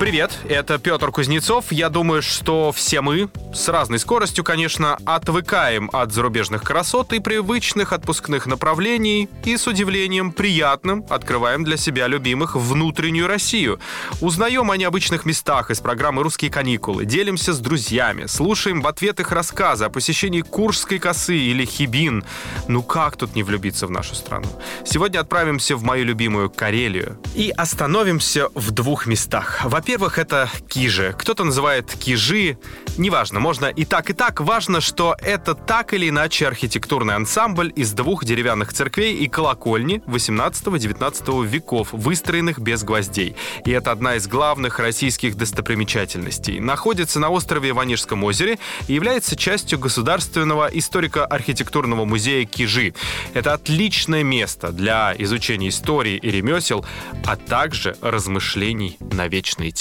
Привет, это Петр Кузнецов. Я думаю, что все мы, с разной скоростью, конечно, отвыкаем от зарубежных красот и привычных отпускных направлений и с удивлением приятным открываем для себя любимых внутреннюю Россию. Узнаем о необычных местах из программы «Русские каникулы», делимся с друзьями, слушаем в ответ их рассказы о посещении Куршской косы или Хибин. Ну как тут не влюбиться в нашу страну? Сегодня отправимся в мою любимую Карелию и остановимся в двух местах. Во-первых, во-первых, это кижи. Кто-то называет кижи. Неважно, можно и так, и так. Важно, что это так или иначе архитектурный ансамбль из двух деревянных церквей и колокольни 18-19 веков, выстроенных без гвоздей. И это одна из главных российских достопримечательностей. Находится на острове Ванежском озере и является частью Государственного историко-архитектурного музея Кижи. Это отличное место для изучения истории и ремесел, а также размышлений на вечные темы.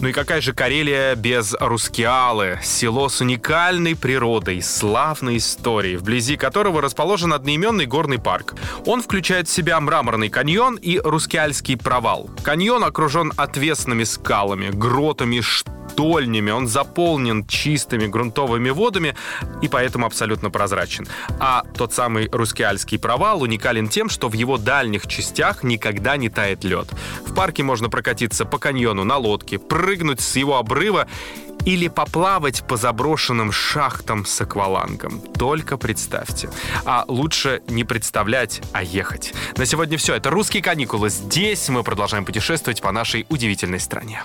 Ну и какая же Карелия без Рускеалы? Село с уникальной природой, славной историей, вблизи которого расположен одноименный горный парк. Он включает в себя мраморный каньон и Рускеальский провал. Каньон окружен отвесными скалами, гротами, штольнями, он заполнен чистыми грунтовыми водами и поэтому абсолютно прозрачен. А тот самый Рускеальский провал уникален тем, что в его дальних частях никогда не тает лед. В парке можно прокатиться по каньону на лодке, прыгнуть с его обрыва или поплавать по заброшенным шахтам с аквалангом. Только представьте. А лучше не представлять, а ехать. На сегодня все. Это «Русские каникулы». Здесь мы продолжаем путешествовать по нашей удивительной стране.